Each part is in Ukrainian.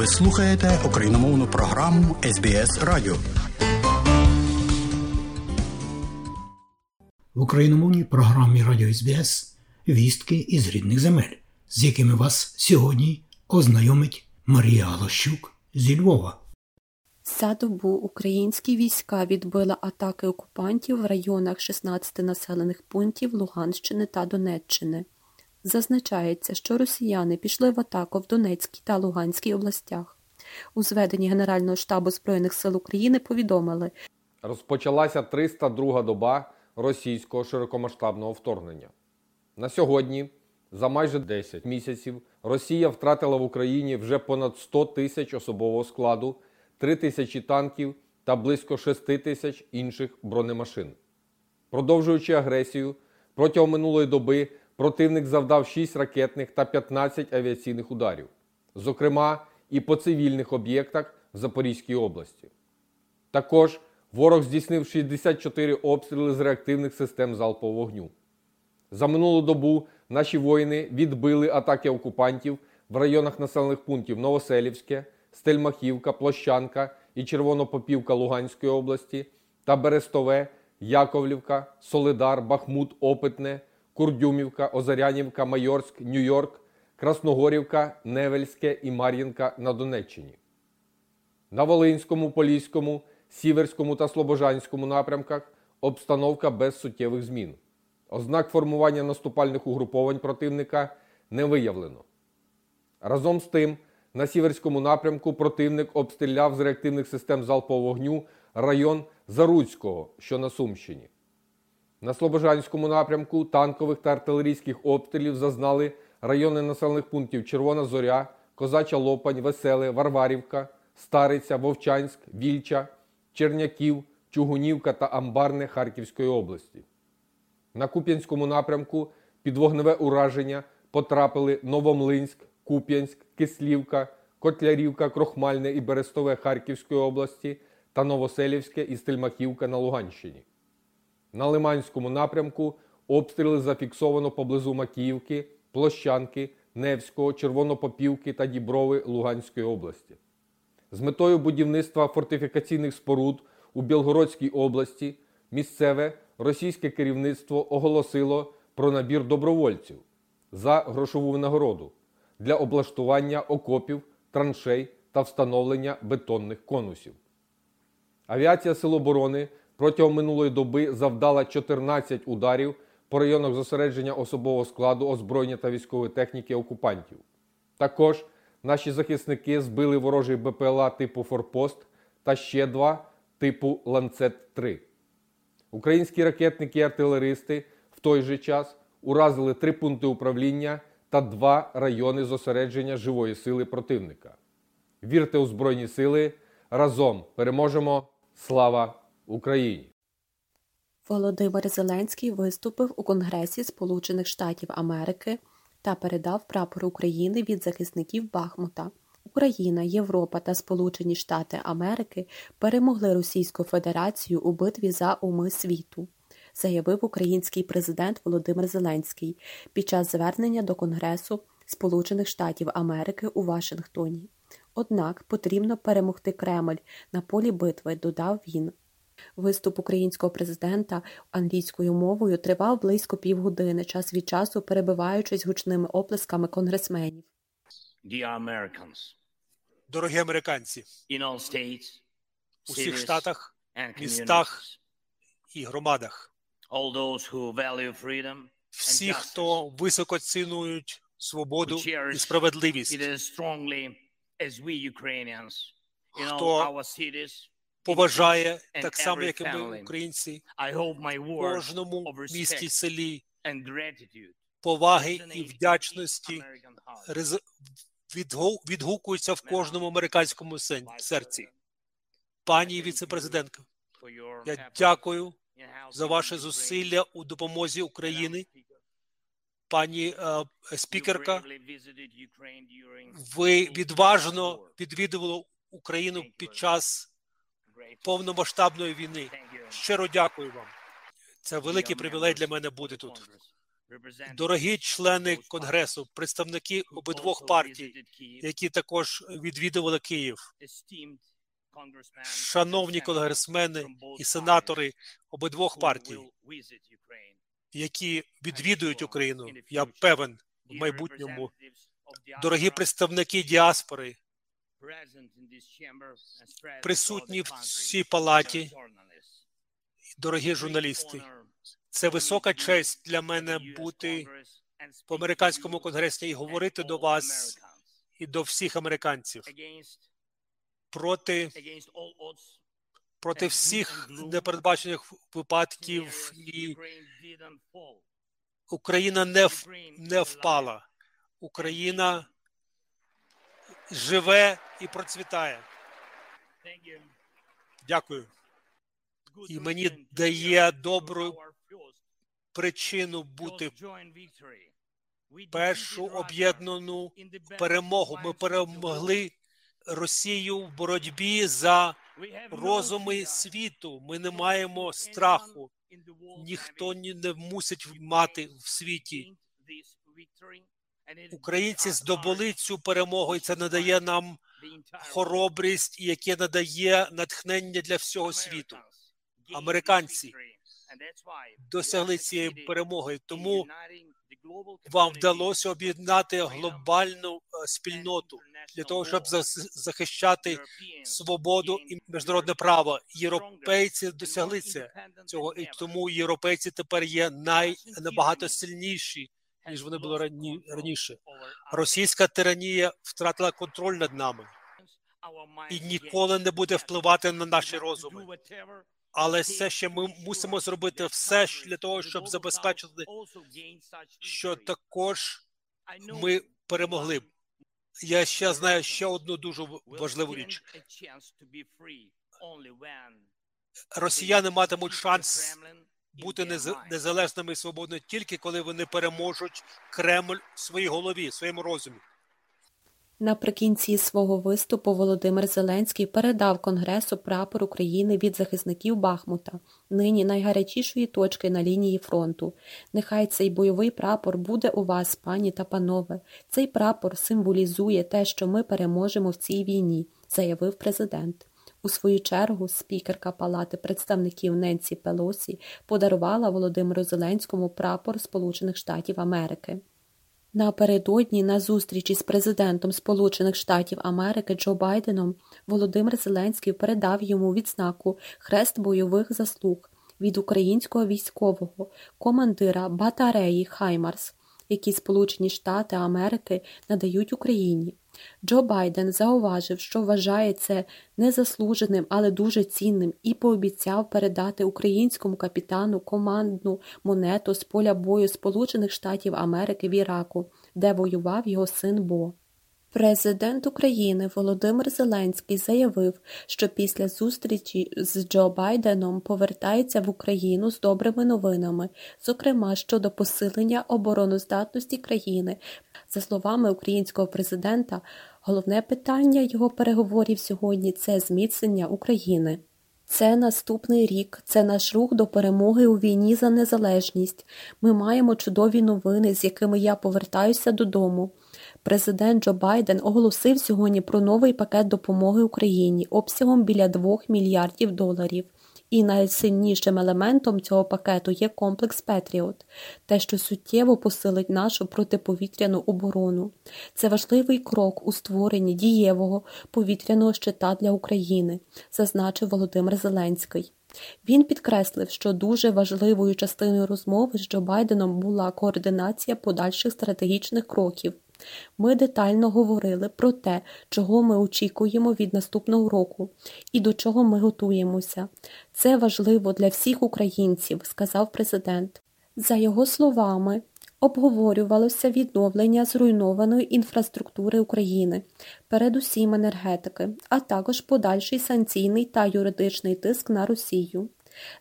Ви слухаєте україномовну програму СБС Радіо. В україномовній програмі Радіо СБС вістки із рідних земель, з якими вас сьогодні ознайомить Марія Галощук зі Львова. За добу українські війська відбили атаки окупантів в районах 16 населених пунктів Луганщини та Донеччини. Зазначається, що росіяни пішли в атаку в Донецькій та Луганській областях. У зведенні Генерального штабу Збройних сил України повідомили, Розпочалася 302 доба російського широкомасштабного вторгнення. На сьогодні, за майже 10 місяців, Росія втратила в Україні вже понад 100 тисяч особового складу, 3 тисячі танків та близько 6 тисяч інших бронемашин. Продовжуючи агресію, протягом минулої доби противник завдав 6 ракетних та 15 авіаційних ударів, зокрема і по цивільних об'єктах в Запорізькій області. Також ворог здійснив 64 обстріли з реактивних систем залпового вогню. За минулу добу наші воїни відбили атаки окупантів в районах населених пунктів Новоселівське, Стельмахівка, Площанка і Червонопопівка Луганської області та Берестове, Яковлівка, Солидар, Бахмут, Опитне, Курдюмівка, Озарянівка, Майорськ, Нью-Йорк, Красногорівка, Невельське і Мар'їнка на Донеччині. На Волинському, Поліському, Сіверському та Слобожанському напрямках обстановка без суттєвих змін. Ознак формування наступальних угруповань противника не виявлено. Разом з тим, на Сіверському напрямку противник обстріляв з реактивних систем залпового вогню район Заруцького, що на Сумщині. На Слобожанському напрямку танкових та артилерійських обстрілів зазнали райони населених пунктів Червона Зоря, Козача Лопань, Веселе, Варварівка, Стариця, Вовчанськ, Вільча, Черняків, Чугунівка та Амбарне Харківської області. На Куп'янському напрямку під вогневе ураження потрапили Новомлинськ, Куп'янськ, Кислівка, Котлярівка, Крохмальне і Берестове Харківської області та Новоселівське і Стельмахівка на Луганщині. На Лиманському напрямку обстріли зафіксовано поблизу Макіївки, Площанки, Невського, Червонопопівки та Діброви Луганської області. З метою будівництва фортифікаційних споруд у Білгородській області місцеве російське керівництво оголосило про набір добровольців за грошову винагороду для облаштування окопів, траншей та встановлення бетонних конусів. Авіація Сил оборони протягом минулої доби завдала 14 ударів по районах зосередження особового складу озброєння та військової техніки окупантів. Також наші захисники збили ворожий БПЛА типу Форпост та ще два типу Ланцет-3. Українські ракетники і артилеристи в той же час уразили три пункти управління та два райони зосередження живої сили противника. Вірте у Збройні Сили! Разом переможемо! Слава Україні! Володимир Зеленський виступив у Конгресі Сполучених Штатів Америки та передав прапор України від захисників Бахмута. Україна, Європа та Сполучені Штати Америки перемогли Російську Федерацію у битві за уми світу, заявив український президент Володимир Зеленський під час звернення до Конгресу Сполучених Штатів Америки у Вашингтоні. Однак потрібно перемогти Кремль на полі битви, додав він. Виступ українського президента англійською мовою тривав близько півгодини, час від часу перебиваючись гучними оплесками конгресменів. Dear Americans, Дорогі американці, in all states, у всіх штатах містах і громадах, all those who value freedom всі, хто високо цінують свободу і справедливість, it as strongly as we Ukrainians in all Хто our cities. Поважає так само, як і ми, українці, кожному місті селі поваги і вдячності відгукуються в кожному американському серці. Пані віце-президентка, я дякую за ваше зусилля у допомозі України. Пані е, спікерка, ви відважно відвідували Україну під час. Повномасштабної війни. Щиро дякую вам. Це великий привілей для мене бути тут. Дорогі члени Конгресу, представники обидвох партій, які також відвідували Київ, шановні конгресмени і сенатори обидвох партій, які відвідують Україну, я певен в майбутньому. Дорогі представники діаспори, присутні в цій палаті, дорогі журналісти. Це висока честь для мене бути в американському конгресі і говорити до вас і до всіх американців. проти, проти всіх непередбачених випадків, і Україна не, в- не впала. Україна живе і процвітає. Дякую. І мені дає добру Причину бути першу об'єднану перемогу. Ми перемогли Росію в боротьбі за розуми світу. Ми не маємо страху. Ніхто не мусить мати в світі. Українці здобули цю перемогу, і це надає нам хоробрість, і яке надає натхнення для всього світу. Американці досягли цієї перемоги, тому вам вдалося об'єднати глобальну е, спільноту для того, щоб захищати свободу і міжнародне право. Європейці досягли це цього, і тому європейці тепер є най набагато сильніші, ніж вони були рані, раніше. Російська тиранія втратила контроль над нами і ніколи не буде впливати на наші розуми. Але все ще ми мусимо зробити все для того, щоб забезпечити, що також ми перемогли. Я ще знаю ще одну дуже важливу річ. Росіяни матимуть шанс бути незалежними і свободними тільки коли вони переможуть Кремль в своїй голові, в своєму розумі. Наприкінці свого виступу Володимир Зеленський передав Конгресу прапор України від захисників Бахмута, нині найгарячішої точки на лінії фронту. Нехай цей бойовий прапор буде у вас, пані та панове. Цей прапор символізує те, що ми переможемо в цій війні, заявив президент. У свою чергу спікерка Палати представників Ненсі Пелосі подарувала Володимиру Зеленському прапор Сполучених Штатів Америки. Напередодні на зустрічі з президентом Сполучених Штатів Америки Джо Байденом Володимир Зеленський передав йому відзнаку Хрест бойових заслуг від українського військового командира батареї Хаймарс, які Сполучені Штати Америки надають Україні. Джо Байден зауважив, що вважає це незаслуженим, але дуже цінним, і пообіцяв передати українському капітану командну монету з поля бою Сполучених Штатів Америки в Іраку, де воював його син Бо. Президент України Володимир Зеленський заявив, що після зустрічі з Джо Байденом повертається в Україну з добрими новинами, зокрема щодо посилення обороноздатності країни. За словами українського президента, головне питання його переговорів сьогодні це зміцнення України. Це наступний рік, це наш рух до перемоги у війні за незалежність. Ми маємо чудові новини, з якими я повертаюся додому. Президент Джо Байден оголосив сьогодні про новий пакет допомоги Україні обсягом біля 2 мільярдів доларів. І найсильнішим елементом цього пакету є комплекс Петріот, те, що суттєво посилить нашу протиповітряну оборону. Це важливий крок у створенні дієвого повітряного щита для України, зазначив Володимир Зеленський. Він підкреслив, що дуже важливою частиною розмови з Джо Байденом була координація подальших стратегічних кроків. Ми детально говорили про те, чого ми очікуємо від наступного року і до чого ми готуємося. Це важливо для всіх українців, сказав президент. За його словами, обговорювалося відновлення зруйнованої інфраструктури України, передусім енергетики, а також подальший санкційний та юридичний тиск на Росію.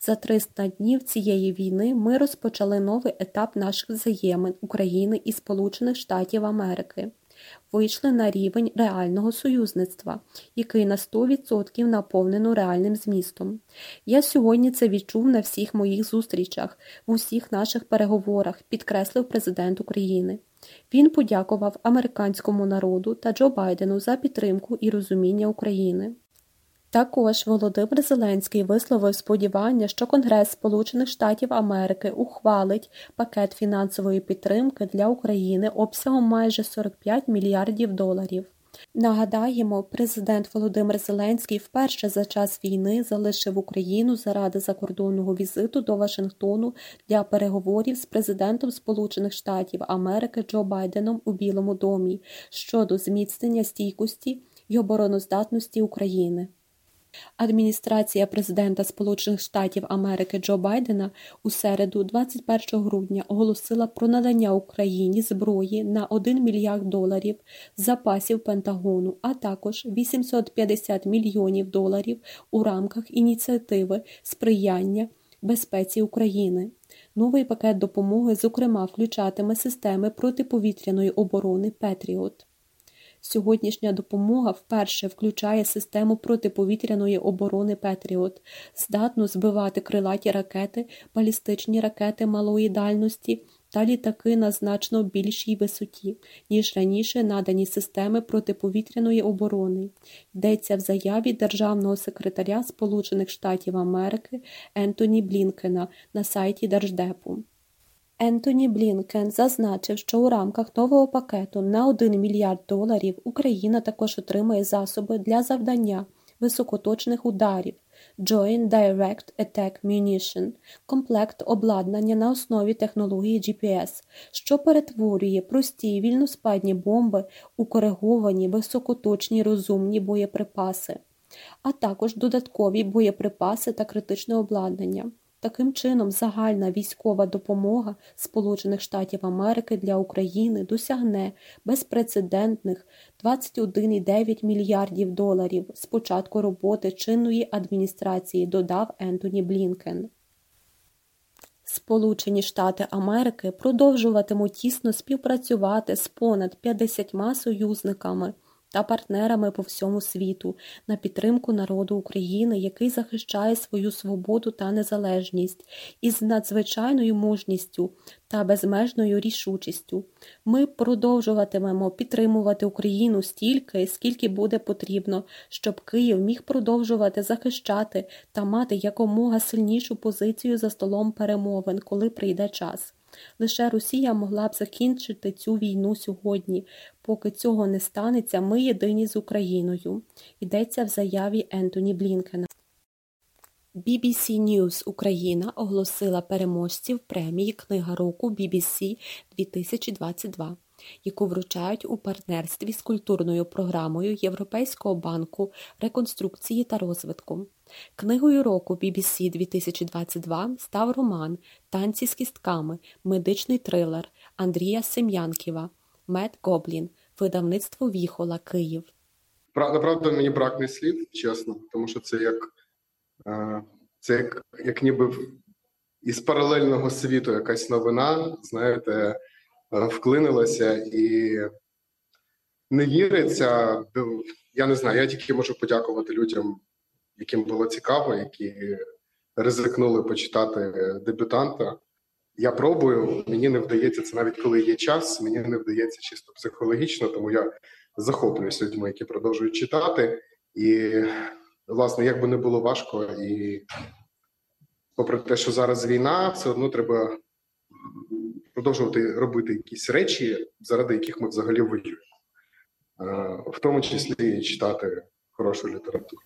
За 300 днів цієї війни ми розпочали новий етап наших взаємин України і Сполучених Штатів Америки. Вийшли на рівень реального союзництва, який на 100% наповнено реальним змістом. Я сьогодні це відчув на всіх моїх зустрічах, в усіх наших переговорах, підкреслив президент України. Він подякував американському народу та Джо Байдену за підтримку і розуміння України. Також Володимир Зеленський висловив сподівання, що Конгрес Сполучених Штатів Америки ухвалить пакет фінансової підтримки для України обсягом майже 45 мільярдів доларів. Нагадаємо, президент Володимир Зеленський вперше за час війни залишив Україну заради закордонного візиту до Вашингтону для переговорів з президентом Сполучених Штатів Америки Джо Байденом у Білому домі щодо зміцнення стійкості й обороноздатності України. Адміністрація президента Сполучених Штатів Америки Джо Байдена у середу, 21 грудня, оголосила про надання Україні зброї на 1 мільярд доларів запасів Пентагону, а також 850 мільйонів доларів у рамках ініціативи сприяння безпеці України. Новий пакет допомоги, зокрема, включатиме системи протиповітряної оборони Петріот. Сьогоднішня допомога вперше включає систему протиповітряної оборони Петріот, здатну збивати крилаті ракети, балістичні ракети малої дальності та літаки на значно більшій висоті, ніж раніше надані системи протиповітряної оборони. Йдеться в заяві державного секретаря Сполучених Штатів Америки Ентоні Блінкена на сайті Держдепу. Ентоні Блінкен зазначив, що у рамках нового пакету на 1 мільярд доларів Україна також отримає засоби для завдання високоточних ударів Joint Direct Attack Munition – комплект обладнання на основі технології GPS, що перетворює прості вільноспадні бомби у кориговані високоточні розумні боєприпаси, а також додаткові боєприпаси та критичне обладнання. Таким чином, загальна військова допомога Сполучених Штатів Америки для України досягне безпрецедентних 21,9 мільярдів доларів з початку роботи чинної адміністрації, додав Ентоні Блінкен. Сполучені Штати Америки продовжуватимуть тісно співпрацювати з понад 50 союзниками та партнерами по всьому світу на підтримку народу України, який захищає свою свободу та незалежність із надзвичайною мужністю та безмежною рішучістю. Ми продовжуватимемо підтримувати Україну стільки, скільки буде потрібно, щоб Київ міг продовжувати захищати та мати якомога сильнішу позицію за столом перемовин, коли прийде час. Лише Росія могла б закінчити цю війну сьогодні. Поки цього не станеться, ми єдині з Україною. Йдеться в заяві Ентоні Блінкена. BBC News Україна оголосила переможців премії Книга року BBC 2022, яку вручають у партнерстві з культурною програмою Європейського банку реконструкції та розвитку. Книгою року BBC 2022 став роман Танці з кістками, медичний трилер Андрія Сем'янківа Мед Гоблін, видавництво Віхола Київ. Правда, правда, мені бракне слів, чесно, тому що це як е, це як, як ніби із паралельного світу якась новина, знаєте, вклинилася і не віриться. Я не знаю, я тільки можу подякувати людям, яким було цікаво, які ризикнули почитати дебютанта. Я пробую, мені не вдається це навіть коли є час. Мені не вдається чисто психологічно, тому я захоплююсь людьми, які продовжують читати. І, власне, як би не було важко, і попри те, що зараз війна, все одно треба продовжувати робити якісь речі, заради яких ми взагалі воюємо, в тому числі і читати хорошу літературу.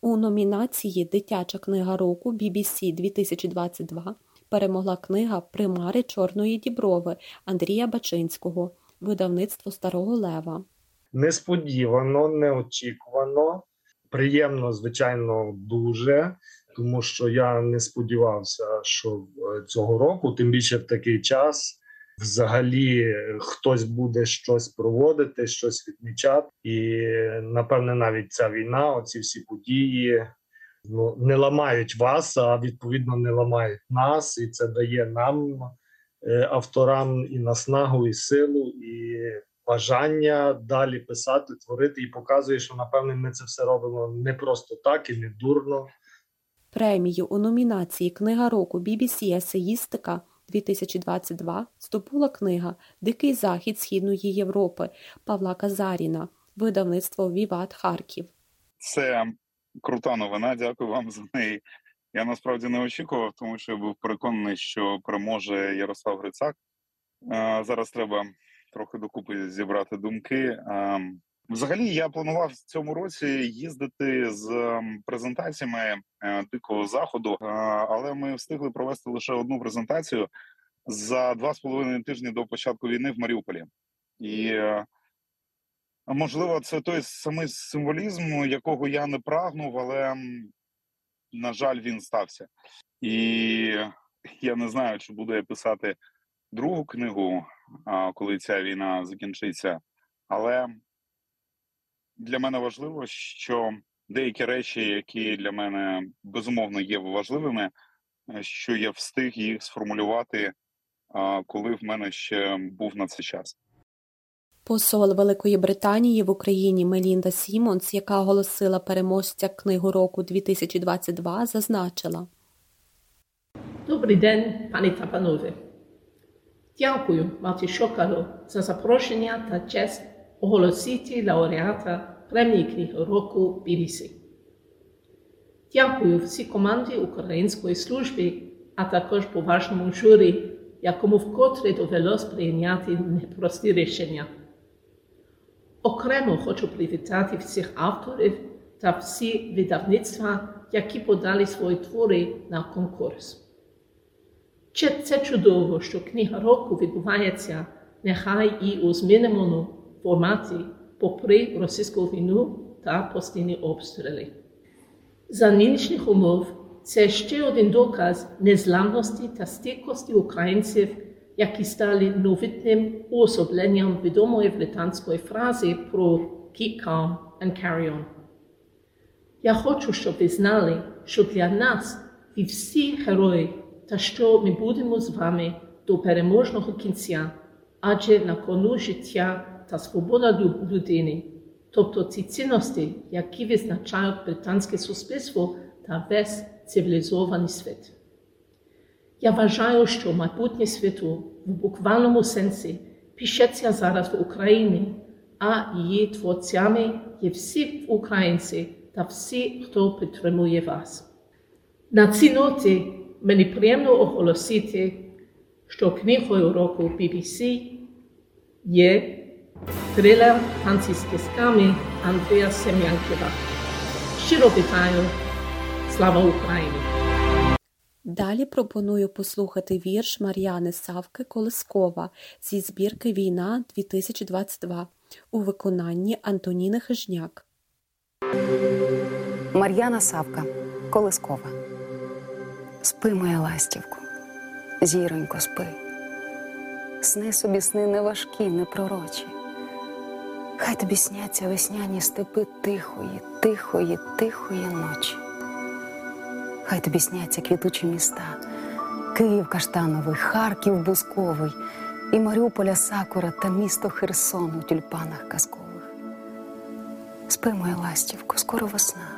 У номінації Дитяча книга року BBC 2022 перемогла книга Примари Чорної Діброви Андрія Бачинського, видавництво Старого Лева. Несподівано, неочікувано, приємно, звичайно, дуже, тому що я не сподівався, що цього року, тим більше в такий час. Взагалі хтось буде щось проводити, щось відмічати, і напевне, навіть ця війна, оці всі події ну не ламають вас, а відповідно не ламають нас, і це дає нам е, авторам і наснагу, і силу, і бажання далі писати, творити, і показує, що напевне ми це все робимо не просто так і не дурно. Премію у номінації Книга року BBC Есеїстика 2022 здобула книга Дикий захід Східної Європи Павла Казаріна, видавництво Віват Харків. Це крута новина. Дякую вам за неї. Я насправді не очікував, тому що я був переконаний, що переможе Ярослав Грицак. Зараз треба трохи докупи зібрати думки. Взагалі, я планував в цьому році їздити з презентаціями е, дикого заходу, але ми встигли провести лише одну презентацію за два з половиною тижні до початку війни в Маріуполі, і е, можливо, це той самий символізм, якого я не прагнув, але на жаль, він стався. І я не знаю, чи буду я писати другу книгу, коли ця війна закінчиться, але для мене важливо, що деякі речі, які для мене безумовно є важливими, е, що я встиг їх сформулювати, коли в мене ще був на це час. Посол Великої Британії в Україні Мелінда Сімонс, яка оголосила переможця книгу року 2022, зазначила Добрий день, пані та панове. Дякую, Марті Шокару, за запрошення та честь оголосити лауреата премії книги року BBC. Дякую всій команді Української служби, а також поважному журі, якому вкотре довелось прийняти непрості рішення. Окремо хочу привітати всіх авторів та всі видавництва, які подали свої твори на конкурс. Це чудово, що книга року відбувається нехай і у зміненому форматі попри російську війну та постійні обстріли. За нинішніх умов це ще один доказ незламності та стійкості українців, які стали новітним уособленням відомої британської фрази про «keep calm and carry on». Я хочу, щоб ви знали, що для нас ви всі герої та що ми будемо з вами до переможного кінця, адже на кону життя та свобода людини, тобто ці цінності, які визначають британське суспільство та весь цивілізований світ. Я вважаю, що майбутнє світу в буквальному сенсі пишеться зараз в Україні, а її творцями є всі українці та всі, хто підтримує вас. На цій ноті мені приємно оголосити, що книгою року BBC є трилер танці з кисками Андрія Сем'янківа. Щиро вітаю! Слава Україні! Далі пропоную послухати вірш Мар'яни Савки Колискова зі збірки Війна 2022 у виконанні Антоніни Хижняк. Мар'яна Савка Колискова. Спи, моя ластівку, зіронько, спи. Сни собі сни не важкі, не пророчі. Хай тобі сняться весняні степи тихої, тихої, тихої ночі. Хай тобі сняться квітучі міста, Київ Каштановий, Харків Бузковий, і Маріуполя Сакура та місто Херсон у тюльпанах казкових. Спи, моя ластівко, скоро весна,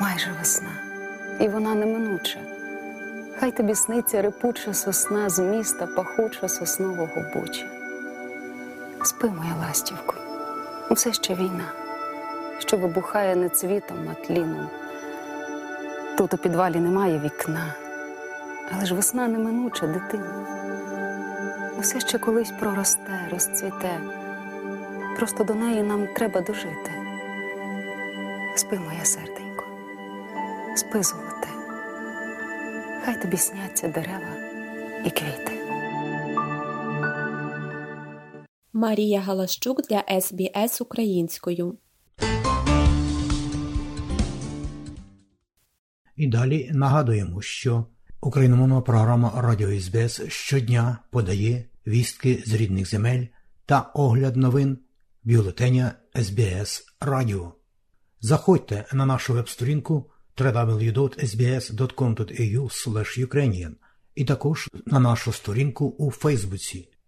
майже весна, і вона неминуча. Хай тобі сниться репуча сосна з міста пахуча соснового буча. Спи, моя ластівко, все ще війна, що вибухає не цвітом, а тліном. Тут у підвалі немає вікна, але ж весна неминуча дитина. Все ще колись проросте, розцвіте, просто до неї нам треба дожити. Спи, моє серденько, спи золоте, хай тобі сняться дерева і квіти. Марія Галащук для СБС українською. І далі нагадуємо, що україномовна програма Радіо СБС щодня подає вістки з рідних земель та огляд новин бюлетеня СБС Радіо. Заходьте на нашу веб-сторінку www.sbs.com.au і також на нашу сторінку у Фейсбуці.